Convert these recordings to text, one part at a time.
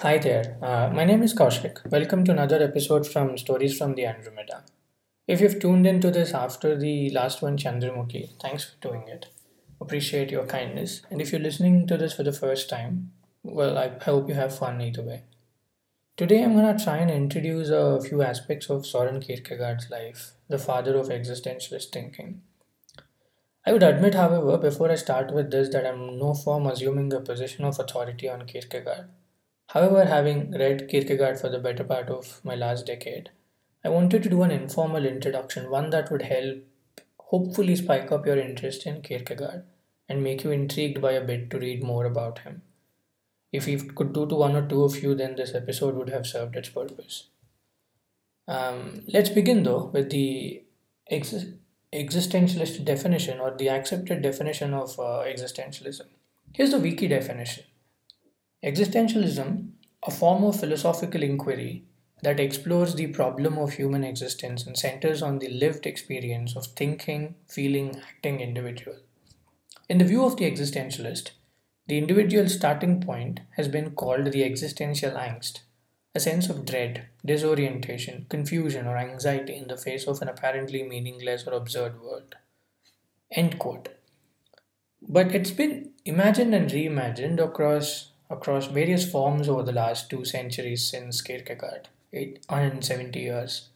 Hi there, uh, my name is Kaushik. Welcome to another episode from Stories from the Andromeda. If you've tuned into this after the last one, Chandramukhi, thanks for doing it. Appreciate your kindness. And if you're listening to this for the first time, well, I hope you have fun either way. Today I'm going to try and introduce a few aspects of Soren Kierkegaard's life, the father of existentialist thinking. I would admit, however, before I start with this, that I'm no form assuming a position of authority on Kierkegaard. However, having read Kierkegaard for the better part of my last decade, I wanted to do an informal introduction, one that would help hopefully spike up your interest in Kierkegaard and make you intrigued by a bit to read more about him. If we could do to one or two of you, then this episode would have served its purpose. Um, let's begin though with the ex- existentialist definition or the accepted definition of uh, existentialism. Here's the wiki definition Existentialism, a form of philosophical inquiry that explores the problem of human existence and centers on the lived experience of thinking, feeling, acting individual. In the view of the existentialist, the individual starting point has been called the existential angst, a sense of dread, disorientation, confusion, or anxiety in the face of an apparently meaningless or absurd world. End quote. But it's been imagined and reimagined across across various forms over the last two centuries since Kierkegaard, 870 years.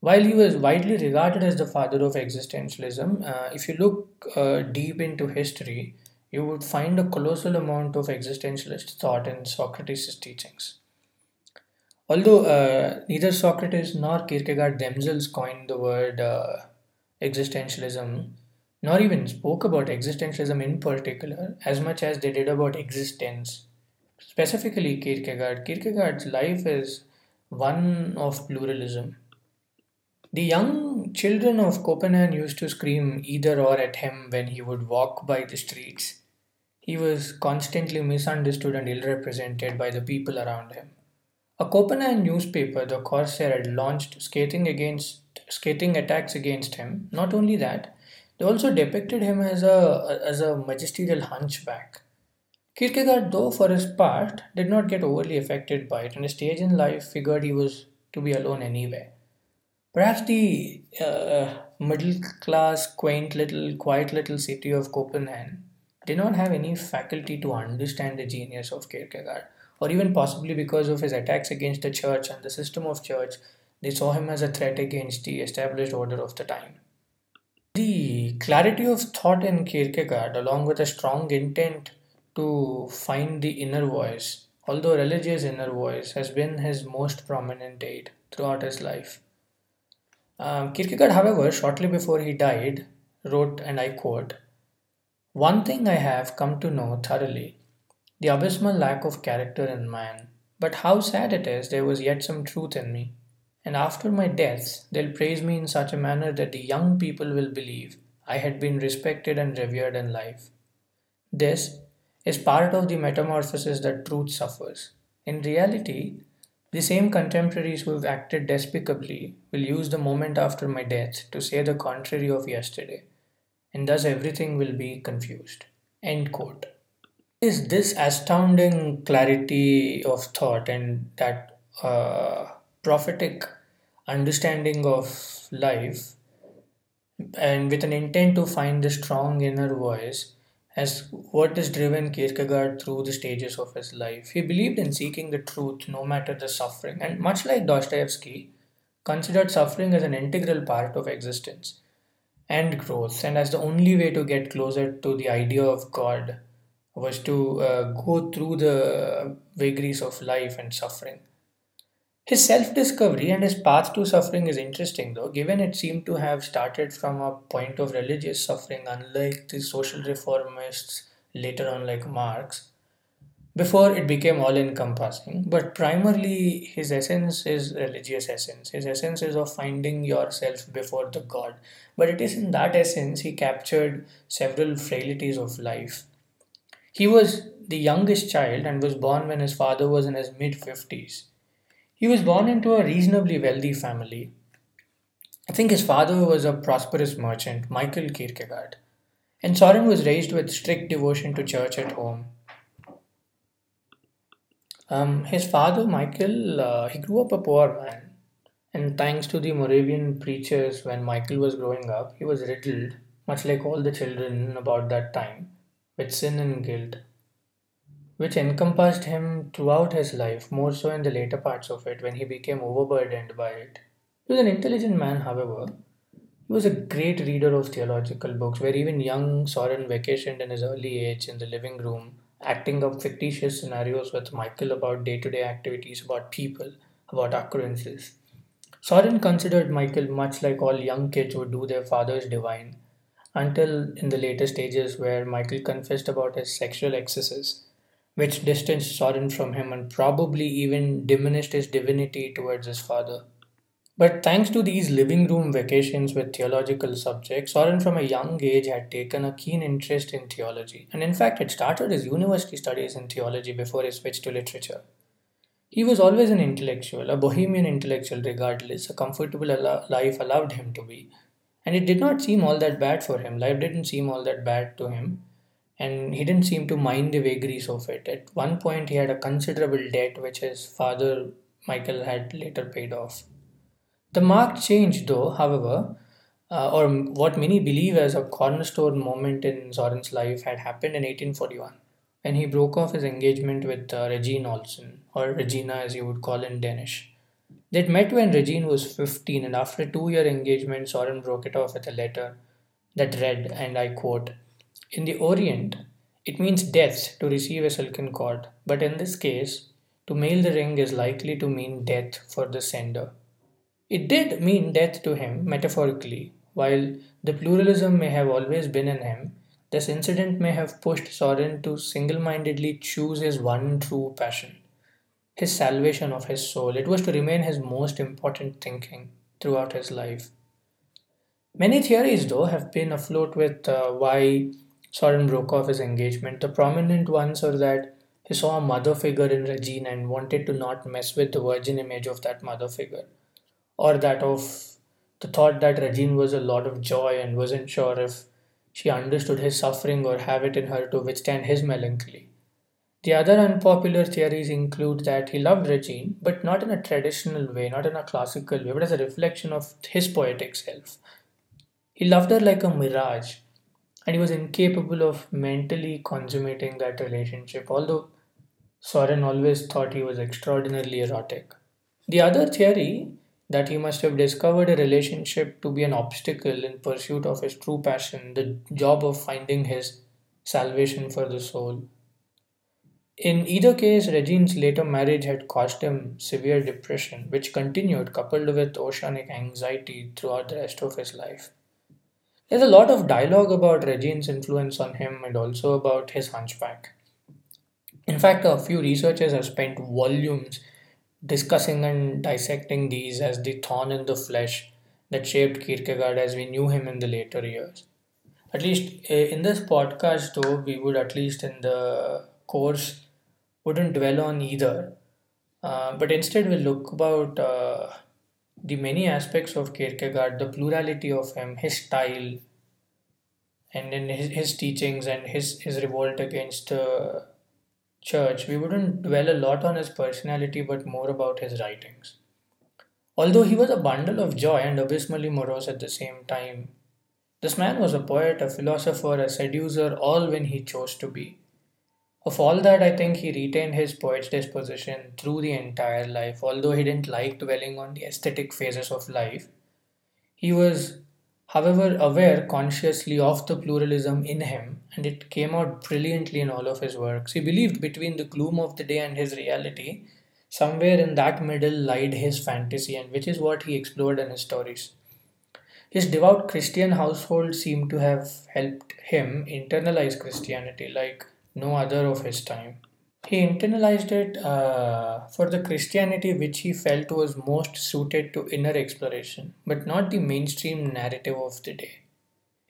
While he was widely regarded as the father of existentialism, uh, if you look uh, deep into history, you would find a colossal amount of existentialist thought in Socrates' teachings. Although uh, neither Socrates nor Kierkegaard themselves coined the word uh, existentialism, nor even spoke about existentialism in particular as much as they did about existence. Specifically, Kierkegaard. Kierkegaard's life is one of pluralism. The young children of Copenhagen used to scream either or at him when he would walk by the streets. He was constantly misunderstood and ill represented by the people around him. A Copenhagen newspaper, the Corsair, had launched scathing against attacks against him. Not only that, they also depicted him as a as a magisterial hunchback. Kierkegaard, though, for his part, did not get overly affected by it, and his stage in life figured he was to be alone anyway. Perhaps the uh, middle class, quaint little, quiet little city of Copenhagen did not have any faculty to understand the genius of Kierkegaard, or even possibly because of his attacks against the church and the system of church, they saw him as a threat against the established order of the time. The clarity of thought in Kierkegaard, along with a strong intent to find the inner voice, although religious inner voice, has been his most prominent aid throughout his life. Um, Kierkegaard, however, shortly before he died, wrote, and I quote, One thing I have come to know thoroughly the abysmal lack of character in man. But how sad it is, there was yet some truth in me and after my death, they'll praise me in such a manner that the young people will believe I had been respected and revered in life. This is part of the metamorphosis that truth suffers. In reality, the same contemporaries who have acted despicably will use the moment after my death to say the contrary of yesterday, and thus everything will be confused. End quote. Is this astounding clarity of thought and that uh, prophetic understanding of life and with an intent to find the strong inner voice as what has driven Kierkegaard through the stages of his life. He believed in seeking the truth no matter the suffering, and much like Dostoevsky, considered suffering as an integral part of existence and growth, and as the only way to get closer to the idea of God was to uh, go through the vagaries of life and suffering. His self discovery and his path to suffering is interesting, though, given it seemed to have started from a point of religious suffering, unlike the social reformists later on, like Marx, before it became all encompassing. But primarily, his essence is religious essence. His essence is of finding yourself before the God. But it is in that essence he captured several frailties of life. He was the youngest child and was born when his father was in his mid 50s he was born into a reasonably wealthy family. I think his father was a prosperous merchant, Michael Kierkegaard, and Soren was raised with strict devotion to church at home. Um, his father, Michael, uh, he grew up a poor man, and thanks to the Moravian preachers, when Michael was growing up, he was riddled, much like all the children about that time, with sin and guilt, which encompassed him throughout his life, more so in the later parts of it when he became overburdened by it. He was an intelligent man, however. He was a great reader of theological books, where even young Soren vacationed in his early age in the living room, acting up fictitious scenarios with Michael about day to day activities, about people, about occurrences. Soren considered Michael much like all young kids would do their father's divine, until in the later stages where Michael confessed about his sexual excesses, which distanced Soren from him and probably even diminished his divinity towards his father. But thanks to these living room vacations with theological subjects, Soren from a young age had taken a keen interest in theology, and in fact had started his university studies in theology before he switched to literature. He was always an intellectual, a bohemian intellectual regardless, a comfortable life allowed him to be. And it did not seem all that bad for him. Life didn't seem all that bad to him. And he didn't seem to mind the vagaries of it. At one point, he had a considerable debt which his father, Michael, had later paid off. The marked change, though, however, uh, or what many believe as a cornerstone moment in Soren's life, had happened in 1841 when he broke off his engagement with uh, Regine Olsen, or Regina as you would call in Danish. They'd met when Regine was 15, and after a two year engagement, Soren broke it off with a letter that read, and I quote In the Orient, it means death to receive a silken cord, but in this case, to mail the ring is likely to mean death for the sender. It did mean death to him, metaphorically, while the pluralism may have always been in him. This incident may have pushed Soren to single mindedly choose his one true passion his salvation of his soul. It was to remain his most important thinking throughout his life. Many theories, though, have been afloat with uh, why Soren broke off his engagement. The prominent ones are that he saw a mother figure in Regine and wanted to not mess with the virgin image of that mother figure, or that of the thought that Regine was a lot of joy and wasn't sure if she understood his suffering or have it in her to withstand his melancholy. The other unpopular theories include that he loved Regine, but not in a traditional way, not in a classical way, but as a reflection of his poetic self. He loved her like a mirage, and he was incapable of mentally consummating that relationship, although Soren always thought he was extraordinarily erotic. The other theory that he must have discovered a relationship to be an obstacle in pursuit of his true passion, the job of finding his salvation for the soul. In either case, Regine's later marriage had caused him severe depression, which continued coupled with oceanic anxiety throughout the rest of his life. There's a lot of dialogue about Regine's influence on him and also about his hunchback. In fact, a few researchers have spent volumes discussing and dissecting these as the thorn in the flesh that shaped Kierkegaard as we knew him in the later years. At least eh, in this podcast, though, we would at least in the course wouldn't dwell on either, uh, but instead we'll look about uh, the many aspects of Kierkegaard, the plurality of him, his style, and in his, his teachings and his, his revolt against the church. We wouldn't dwell a lot on his personality, but more about his writings. Although he was a bundle of joy and abysmally morose at the same time, this man was a poet, a philosopher, a seducer, all when he chose to be. Of all that, I think he retained his poet's disposition through the entire life. Although he didn't like dwelling on the aesthetic phases of life, he was, however, aware consciously of the pluralism in him, and it came out brilliantly in all of his works. He believed between the gloom of the day and his reality, somewhere in that middle lied his fantasy, and which is what he explored in his stories. His devout Christian household seemed to have helped him internalize Christianity, like no other of his time. He internalized it uh, for the Christianity which he felt was most suited to inner exploration, but not the mainstream narrative of the day.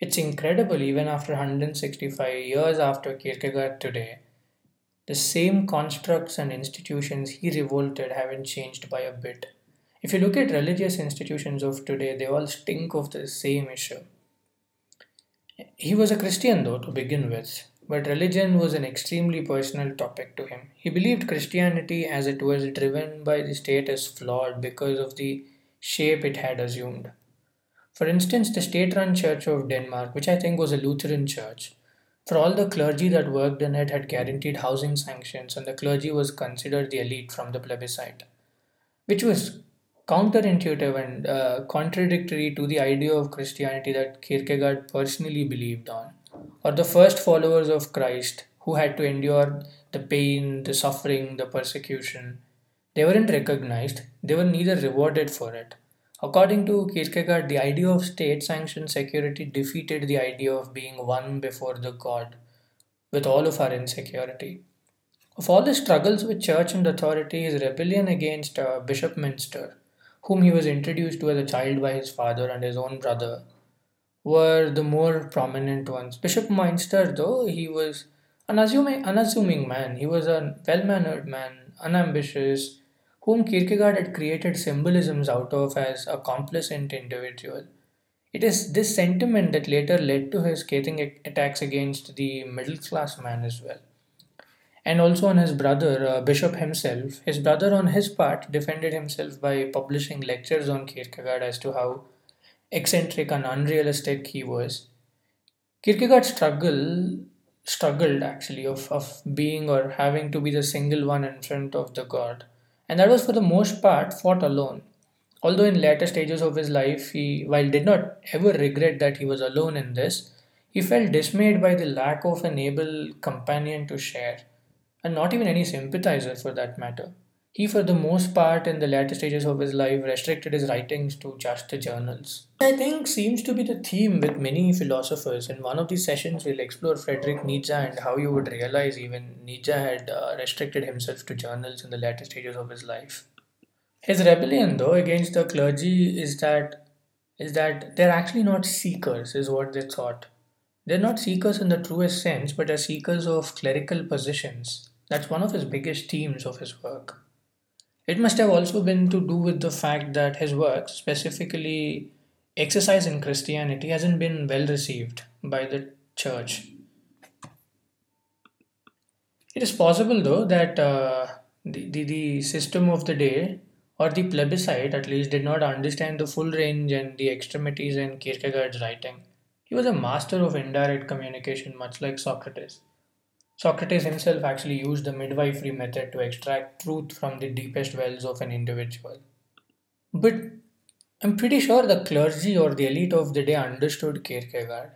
It's incredible, even after 165 years after Kierkegaard today, the same constructs and institutions he revolted haven't changed by a bit. If you look at religious institutions of today, they all stink of the same issue. He was a Christian, though, to begin with, but religion was an extremely personal topic to him. He believed Christianity, as it was driven by the state, is flawed because of the shape it had assumed. For instance, the state run Church of Denmark, which I think was a Lutheran church, for all the clergy that worked in it had guaranteed housing sanctions, and the clergy was considered the elite from the plebiscite, which was counterintuitive and uh, contradictory to the idea of Christianity that Kierkegaard personally believed on, or the first followers of Christ who had to endure the pain, the suffering, the persecution. They weren't recognized, they were neither rewarded for it. According to Kierkegaard, the idea of state sanctioned security defeated the idea of being one before the God with all of our insecurity. Of all the struggles with church and authority, his rebellion against uh, Bishop Mynster whom he was introduced to as a child by his father and his own brother, were the more prominent ones. Bishop Mynster, though, he was an unassuming, unassuming man. He was a well mannered man, unambitious, whom Kierkegaard had created symbolisms out of as a complacent individual. It is this sentiment that later led to his scathing attacks against the middle class man as well and also on his brother, uh, Bishop himself. His brother, on his part, defended himself by publishing lectures on Kierkegaard as to how eccentric and unrealistic he was. Kierkegaard struggle, struggled actually of, of being or having to be the single one in front of the God, and that was for the most part fought alone. Although in later stages of his life, he, while did not ever regret that he was alone in this, he felt dismayed by the lack of an able companion to share and not even any sympathizer for that matter. He, for the most part, in the latter stages of his life, restricted his writings to just the journals. I think seems to be the theme with many philosophers. In one of these sessions, we'll explore Friedrich Nietzsche and how you would realize even Nietzsche had uh, restricted himself to journals in the latter stages of his life. His rebellion, though, against the clergy is that is that they're actually not seekers, is what they thought. They're not seekers in the truest sense, but are seekers of clerical positions that's one of his biggest themes of his work. It must have also been to do with the fact that his work, specifically exercise in Christianity, hasn't been well received by the church. It is possible, though, that uh, the, the, the system of the day, or the plebiscite at least, did not understand the full range and the extremities in Kierkegaard's writing. He was a master of indirect communication, much like Socrates. Socrates himself actually used the midwifery method to extract truth from the deepest wells of an individual. But I'm pretty sure the clergy or the elite of the day understood Kierkegaard.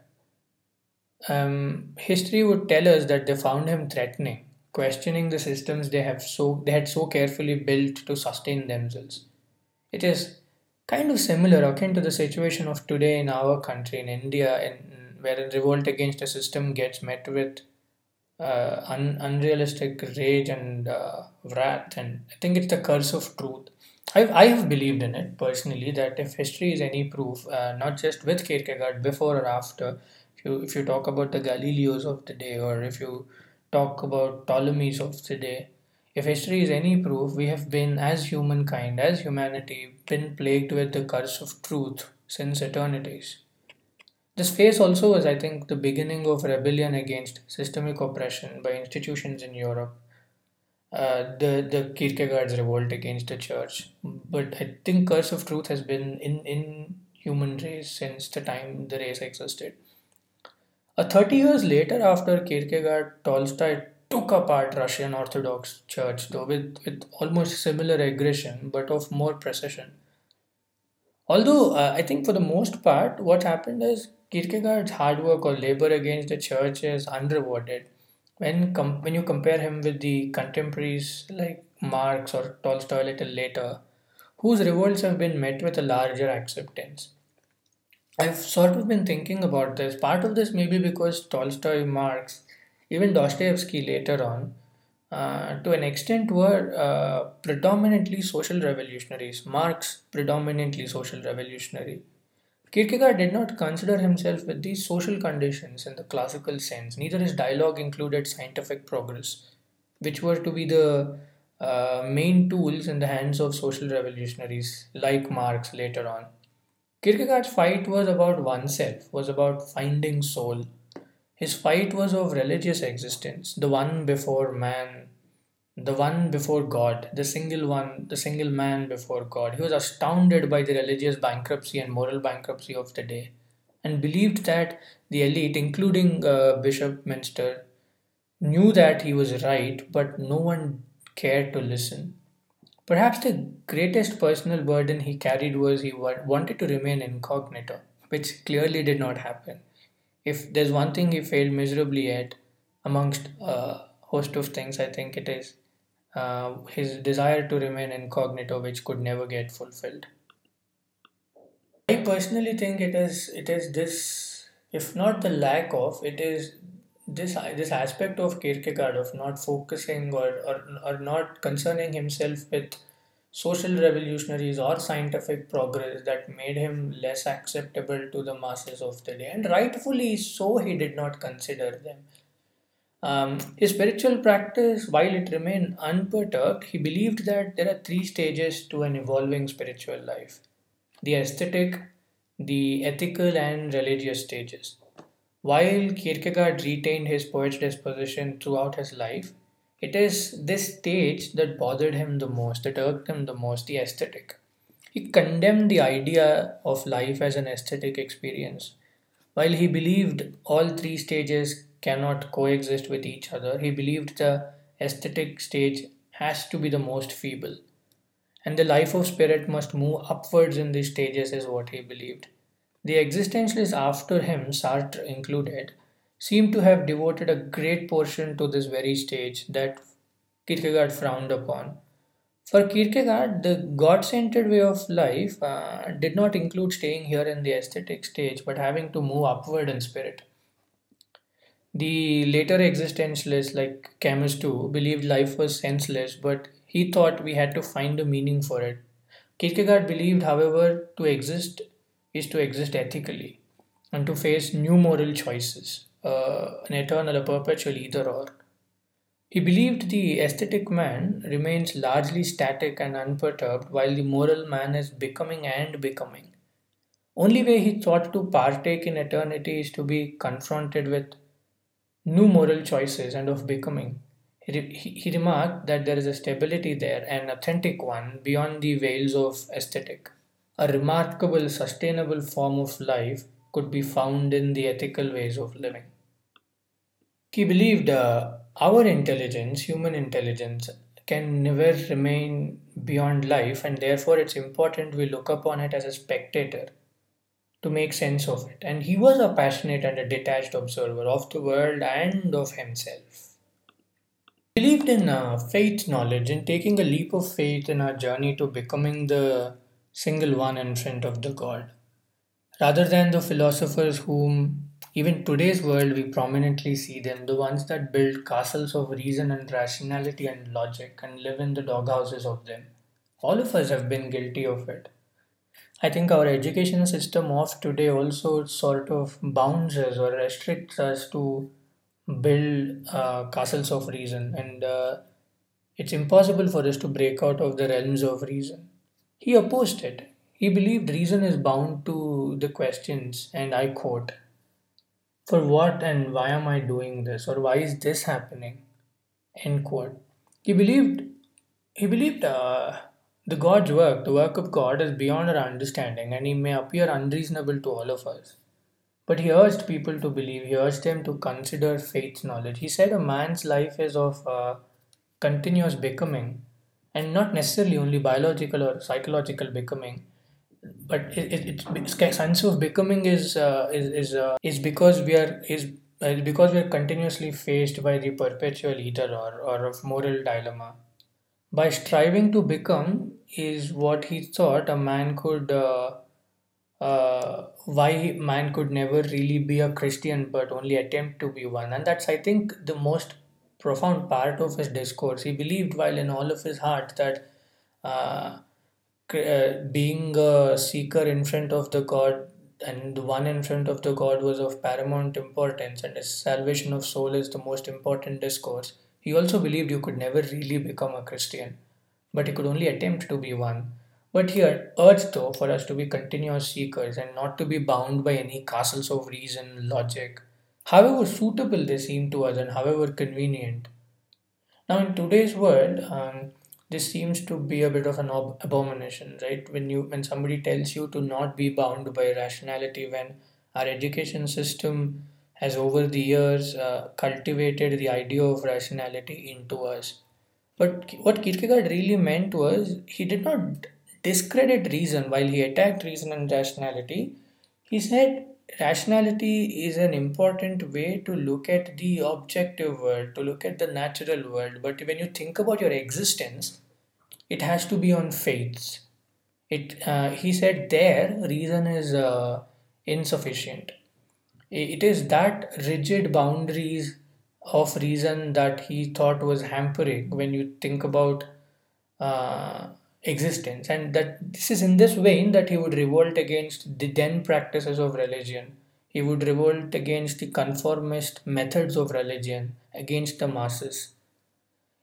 Um, history would tell us that they found him threatening, questioning the systems they have so they had so carefully built to sustain themselves. It is kind of similar, akin to the situation of today in our country, in India, in, where a revolt against a system gets met with uh, un- unrealistic rage and uh, wrath and i think it's the curse of truth. I've, i have believed in it personally that if history is any proof uh, not just with kierkegaard before or after if you, if you talk about the galileos of the day or if you talk about ptolemies of the day if history is any proof we have been as humankind as humanity been plagued with the curse of truth since eternities this phase also was, I think, the beginning of rebellion against systemic oppression by institutions in Europe. Uh, the the Kierkegaard's revolt against the church, but I think curse of truth has been in in human race since the time the race existed. A thirty years later, after Kierkegaard, Tolstoy took apart Russian Orthodox Church, though with, with almost similar aggression, but of more precision. Although uh, I think for the most part, what happened is Kierkegaard's hard work or labor against the church is unrewarded. When, com- when you compare him with the contemporaries like Marx or Tolstoy a little later, whose revolts have been met with a larger acceptance. I've sort of been thinking about this. Part of this may be because Tolstoy, Marx, even Dostoevsky later on, uh, to an extent were uh, predominantly social revolutionaries. Marx, predominantly social revolutionary. Kierkegaard did not consider himself with these social conditions in the classical sense, neither his dialogue included scientific progress, which were to be the uh, main tools in the hands of social revolutionaries like Marx later on. Kierkegaard's fight was about oneself, was about finding soul. His fight was of religious existence, the one before man, the one before God, the single one, the single man before God. He was astounded by the religious bankruptcy and moral bankruptcy of the day and believed that the elite, including uh, Bishop Mynster, knew that he was right, but no one cared to listen. Perhaps the greatest personal burden he carried was he wanted to remain incognito, which clearly did not happen. If there's one thing he failed miserably at amongst a host of things, I think it is uh, his desire to remain incognito, which could never get fulfilled. I personally think it is it is this, if not the lack of, it is this this aspect of Kierkegaard of not focusing or, or, or not concerning himself with social revolutionaries or scientific progress that made him less acceptable to the masses of the day and rightfully so he did not consider them um, his spiritual practice while it remained unperturbed he believed that there are three stages to an evolving spiritual life the aesthetic the ethical and religious stages while Kierkegaard retained his poet's disposition throughout his life, it is this stage that bothered him the most, that irked him the most, the aesthetic. He condemned the idea of life as an aesthetic experience. While he believed all three stages cannot coexist with each other, he believed the aesthetic stage has to be the most feeble. And the life of spirit must move upwards in these stages, is what he believed. The existentialists after him, Sartre included, seem to have devoted a great portion to this very stage that Kierkegaard frowned upon. For Kierkegaard, the God centered way of life uh, did not include staying here in the aesthetic stage but having to move upward in spirit. The later existentialists, like Camus too, believed life was senseless, but he thought we had to find a meaning for it. Kierkegaard believed, however, to exist is to exist ethically and to face new moral choices, uh, an eternal or perpetual either or. He believed the aesthetic man remains largely static and unperturbed while the moral man is becoming and becoming. Only way he thought to partake in eternity is to be confronted with new moral choices and of becoming. He, he remarked that there is a stability there, an authentic one, beyond the veils of aesthetic a remarkable sustainable form of life could be found in the ethical ways of living. He believed uh, our intelligence, human intelligence, can never remain beyond life, and therefore it's important we look upon it as a spectator to make sense of it. And he was a passionate and a detached observer of the world and of himself. He believed in uh, faith knowledge, in taking a leap of faith in our journey to becoming the single one in front of the God. Rather than the philosophers whom, even today's world, we prominently see them, the ones that build castles of reason and rationality and logic and live in the doghouses of them. All of us have been guilty of it. I think our education system of today also sort of bounds us or restricts us to build uh, castles of reason, and uh, it's impossible for us to break out of the realms of reason. He opposed it. He believed reason is bound to the questions, and I quote, For what and why am I doing this, or why is this happening? End quote. He believed he believed uh, the God's work, the work of God, is beyond our understanding, and he may appear unreasonable to all of us. But he urged people to believe, he urged them to consider faith's knowledge. He said a man's life is of uh, continuous becoming, and not necessarily only biological or psychological becoming but it, it, it's sense of becoming is uh, is is, uh, is because we are is uh, because we are continuously faced by the perpetual either or or of moral dilemma by striving to become is what he thought a man could uh, uh, why man could never really be a christian but only attempt to be one and that's i think the most profound part of his discourse. He believed, while in all of his heart, that uh, uh, being a seeker in front of the God and the one in front of the God was of paramount importance, and his salvation of soul is the most important discourse. He also believed you could never really become a Christian, but he could only attempt to be one. But he urged, though, for us to be continuous seekers and not to be bound by any castles of reason, logic, however suitable they seem to us and however convenient. Now, in today's world, um, this seems to be a bit of an ob- abomination, right? When you when somebody tells you to not be bound by rationality, when our education system has over the years uh, cultivated the idea of rationality into us. But what Kierkegaard really meant was he did not discredit reason while he attacked reason and rationality. He said rationality is an important way to look at the objective world, to look at the natural world. But when you think about your existence, it has to be on faiths. It uh, he said there reason is uh, insufficient. It is that rigid boundaries of reason that he thought was hampering when you think about uh, existence, and that this is in this vein that he would revolt against the then practices of religion. He would revolt against the conformist methods of religion, against the masses.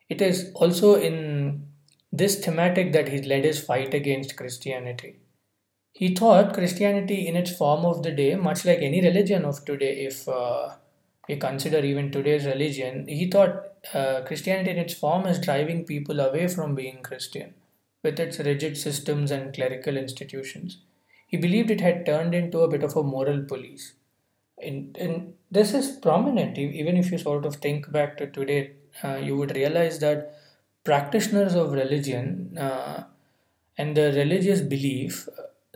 It is also in this thematic that he led his fight against Christianity. He thought Christianity in its form of the day, much like any religion of today, if uh, we consider even today's religion, he thought uh, Christianity in its form is driving people away from being Christian with its rigid systems and clerical institutions. He believed it had turned into a bit of a moral police. And, and this is prominent, even if you sort of think back to today, uh, you would realize that practitioners of religion uh, and the religious belief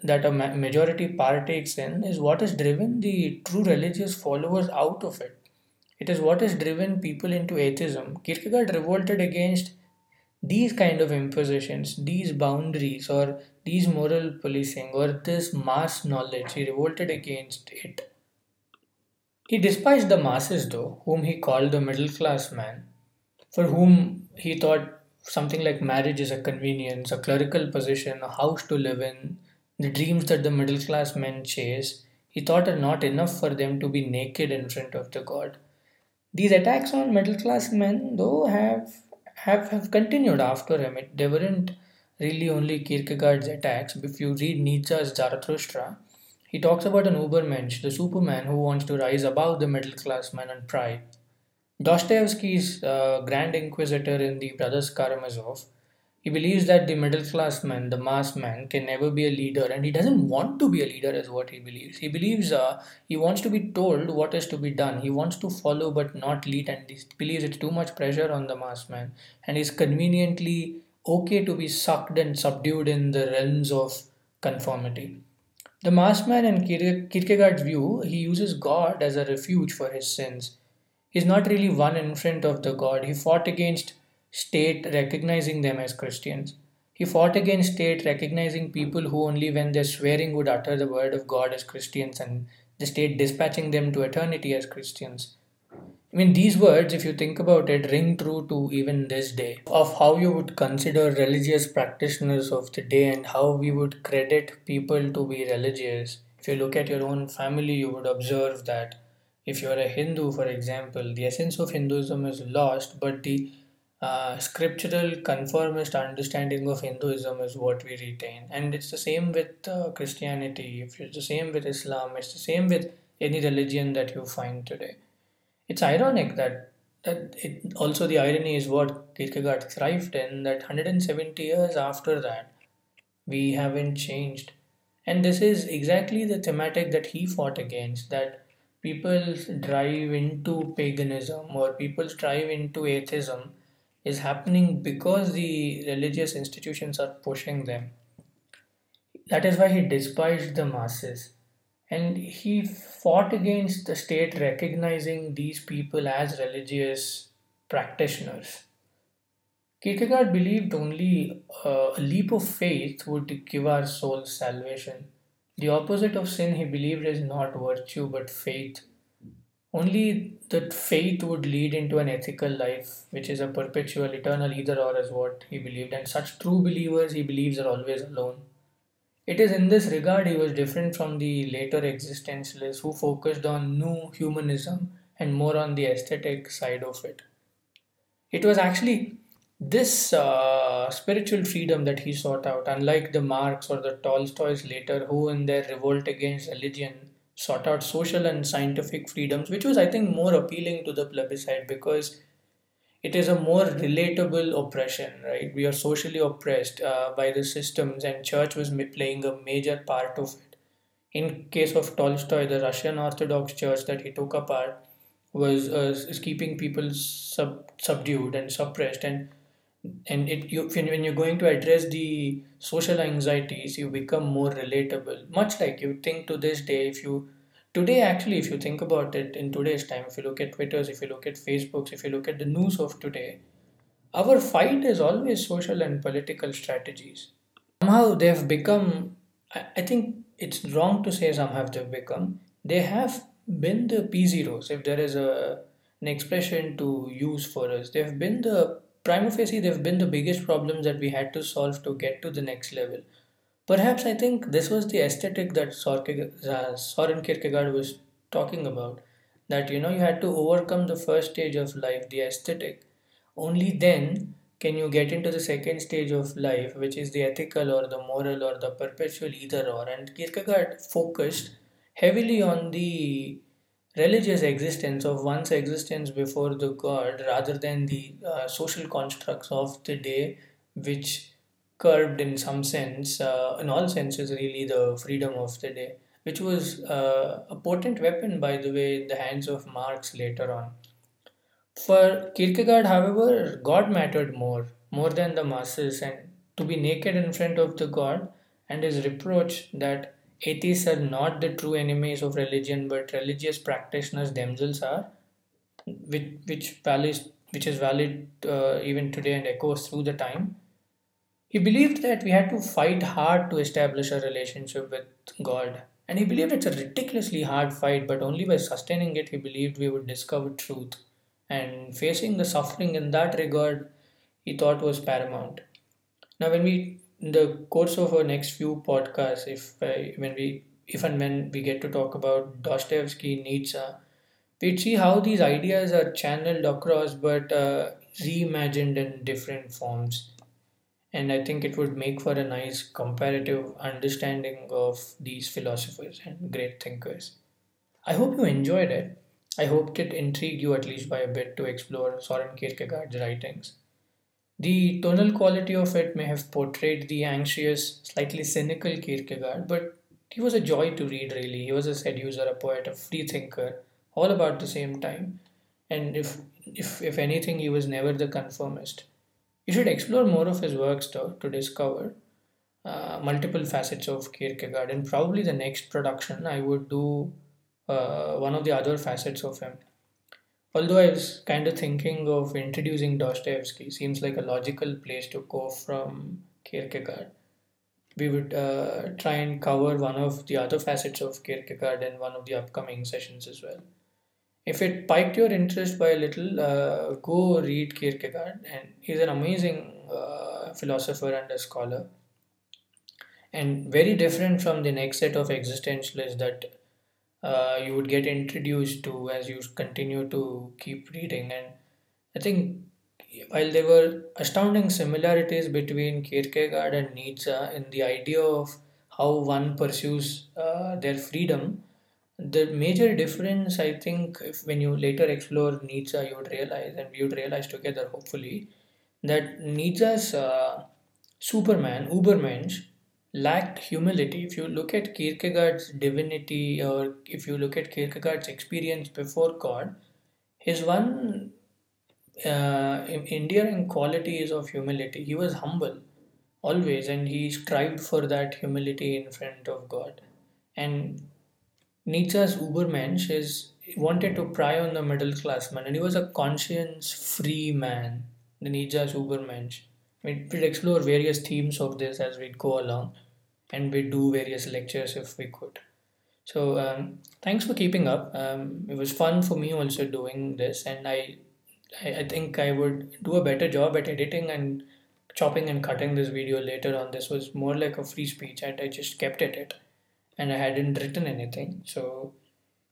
that a majority partakes in is what has driven the true religious followers out of it. It is what has driven people into atheism. Kierkegaard revolted against these kind of impositions, these boundaries, or these moral policing, or this mass knowledge. He revolted against it. He despised the masses, though, whom he called the middle class man, for whom he thought something like marriage is a convenience, a clerical position, a house to live in, the dreams that the middle class men chase. He thought are not enough for them to be naked in front of the God. These attacks on middle class men, though, have have, have continued after him. It, they weren't really only Kierkegaard's attacks. If you read Nietzsche's Zarathustra, he talks about an Ubermensch, the superman who wants to rise above the middle class man and pride. Dostoevsky's uh, Grand Inquisitor in the Brothers Karamazov, he believes that the middle class man, the mass man, can never be a leader, and he doesn't want to be a leader, is what he believes. He believes uh, he wants to be told what is to be done. He wants to follow but not lead, and he believes it's too much pressure on the mass man, and is conveniently okay to be sucked and subdued in the realms of conformity. The mass man in Kier- Kierkegaard's view, he uses God as a refuge for his sins. He's not really one in front of the God. He fought against state recognizing them as Christians. He fought against state recognizing people who only when they're swearing would utter the word of God as Christians and the state dispatching them to eternity as Christians. I mean, these words, if you think about it, ring true to even this day of how you would consider religious practitioners of the day and how we would credit people to be religious. If you look at your own family, you would observe that if you're a Hindu, for example, the essence of Hinduism is lost, but the uh, scriptural conformist understanding of Hinduism is what we retain. And it's the same with uh, Christianity, it's the same with Islam, it's the same with any religion that you find today. It's ironic that that it also the irony is what Kierkegaard thrived in that 170 years after that we haven't changed. And this is exactly the thematic that he fought against that people drive into paganism or people drive into atheism is happening because the religious institutions are pushing them. That is why he despised the masses. And he fought against the state recognizing these people as religious practitioners. Kierkegaard believed only uh, a leap of faith would give our souls salvation. The opposite of sin, he believed, is not virtue but faith. Only that faith would lead into an ethical life, which is a perpetual, eternal either or, is what he believed. And such true believers, he believes, are always alone. It is in this regard he was different from the later existentialists who focused on new humanism and more on the aesthetic side of it. It was actually this uh, spiritual freedom that he sought out, unlike the Marx or the Tolstoys later, who, in their revolt against religion, sought out social and scientific freedoms, which was, I think, more appealing to the plebiscite because it is a more relatable oppression, right? We are socially oppressed uh, by the systems, and church was playing a major part of it. In case of Tolstoy, the Russian Orthodox Church that he took apart was uh, keeping people sub- subdued and suppressed, and and it you when, you're going to address the social anxieties, you become more relatable. Much like you think to this day, if you today actually if you think about it in today's time if you look at twitters if you look at facebooks if you look at the news of today our fight is always social and political strategies. Somehow they have become i, I think it's wrong to say some have they've become. They have been the p0s if there is a an expression to use for us. They've been the prima facie they've been the biggest problems that we had to solve to get to the next level Perhaps I think this was the aesthetic that uh, Soren Kierkegaard was talking about. That you know you had to overcome the first stage of life, the aesthetic. Only then can you get into the second stage of life, which is the ethical or the moral or the perpetual either or. And Kierkegaard focused heavily on the religious existence of one's existence before the god rather than the uh, social constructs of the day, which curbed in some sense, uh, in all senses, really, the freedom of the day, which was uh, a potent weapon, by the way, in the hands of Marx later on. For Kierkegaard, however, God mattered more, more than the masses, and to be naked in front of the God, and his reproach that atheists are not the true enemies of religion, but religious practitioners themselves are, which which valid, which is valid uh, even today and echoes through the time he believed that we had to fight hard to establish a relationship with God. And he believed it's a ridiculously hard fight, but only by sustaining it, he believed we would discover truth. And facing the suffering in that regard, he thought was paramount. Now, when we, the course of our next few podcasts, if when we, if and when we get to talk about Dostoevsky, Nietzsche, we'd see how these ideas are channeled across, but uh, reimagined in different forms and I think it would make for a nice comparative understanding of these philosophers and great thinkers. I hope you enjoyed it. I hoped it intrigued you at least by a bit to explore Soren Kierkegaard's writings. The tonal quality of it may have portrayed the anxious, slightly cynical Kierkegaard, but he was a joy to read, really. He was a seducer, a poet, a free thinker, all about the same time. And if, if, if anything, he was never the conformist. You should explore more of his works though to discover uh, multiple facets of Kierkegaard. And probably the next production, I would do uh, one of the other facets of him. Although I was kind of thinking of introducing Dostoevsky, seems like a logical place to go from Kierkegaard. We would uh, try and cover one of the other facets of Kierkegaard in one of the upcoming sessions as well if it piqued your interest by a little, uh, go read Kierkegaard, and he's an amazing uh, philosopher and a scholar, and very different from the next set of existentialists that uh, you would get introduced to as you continue to keep reading. And I think while there were astounding similarities between Kierkegaard and Nietzsche in the idea of how one pursues uh, their freedom the major difference i think if when you later explore nietzsche you would realize and we would realize together hopefully that nietzsche's uh, superman ubermensch lacked humility if you look at kierkegaard's divinity or if you look at kierkegaard's experience before god his one uh, endearing quality is of humility he was humble always and he strived for that humility in front of god and Nietzsche's Ubermensch is wanted to pry on the middle class man, and he was a conscience-free man. The Nietzsche's Ubermensch. We will explore various themes of this as we go along, and we do various lectures if we could. So um, thanks for keeping up. Um, it was fun for me also doing this, and I, I, I think I would do a better job at editing and chopping and cutting this video later on. This was more like a free speech, and I just kept at it and I hadn't written anything. So,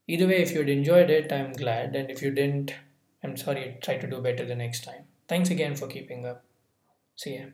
either way, if you'd enjoyed it, I'm glad. And if you didn't, I'm sorry, try to do better the next time. Thanks again for keeping up. See ya.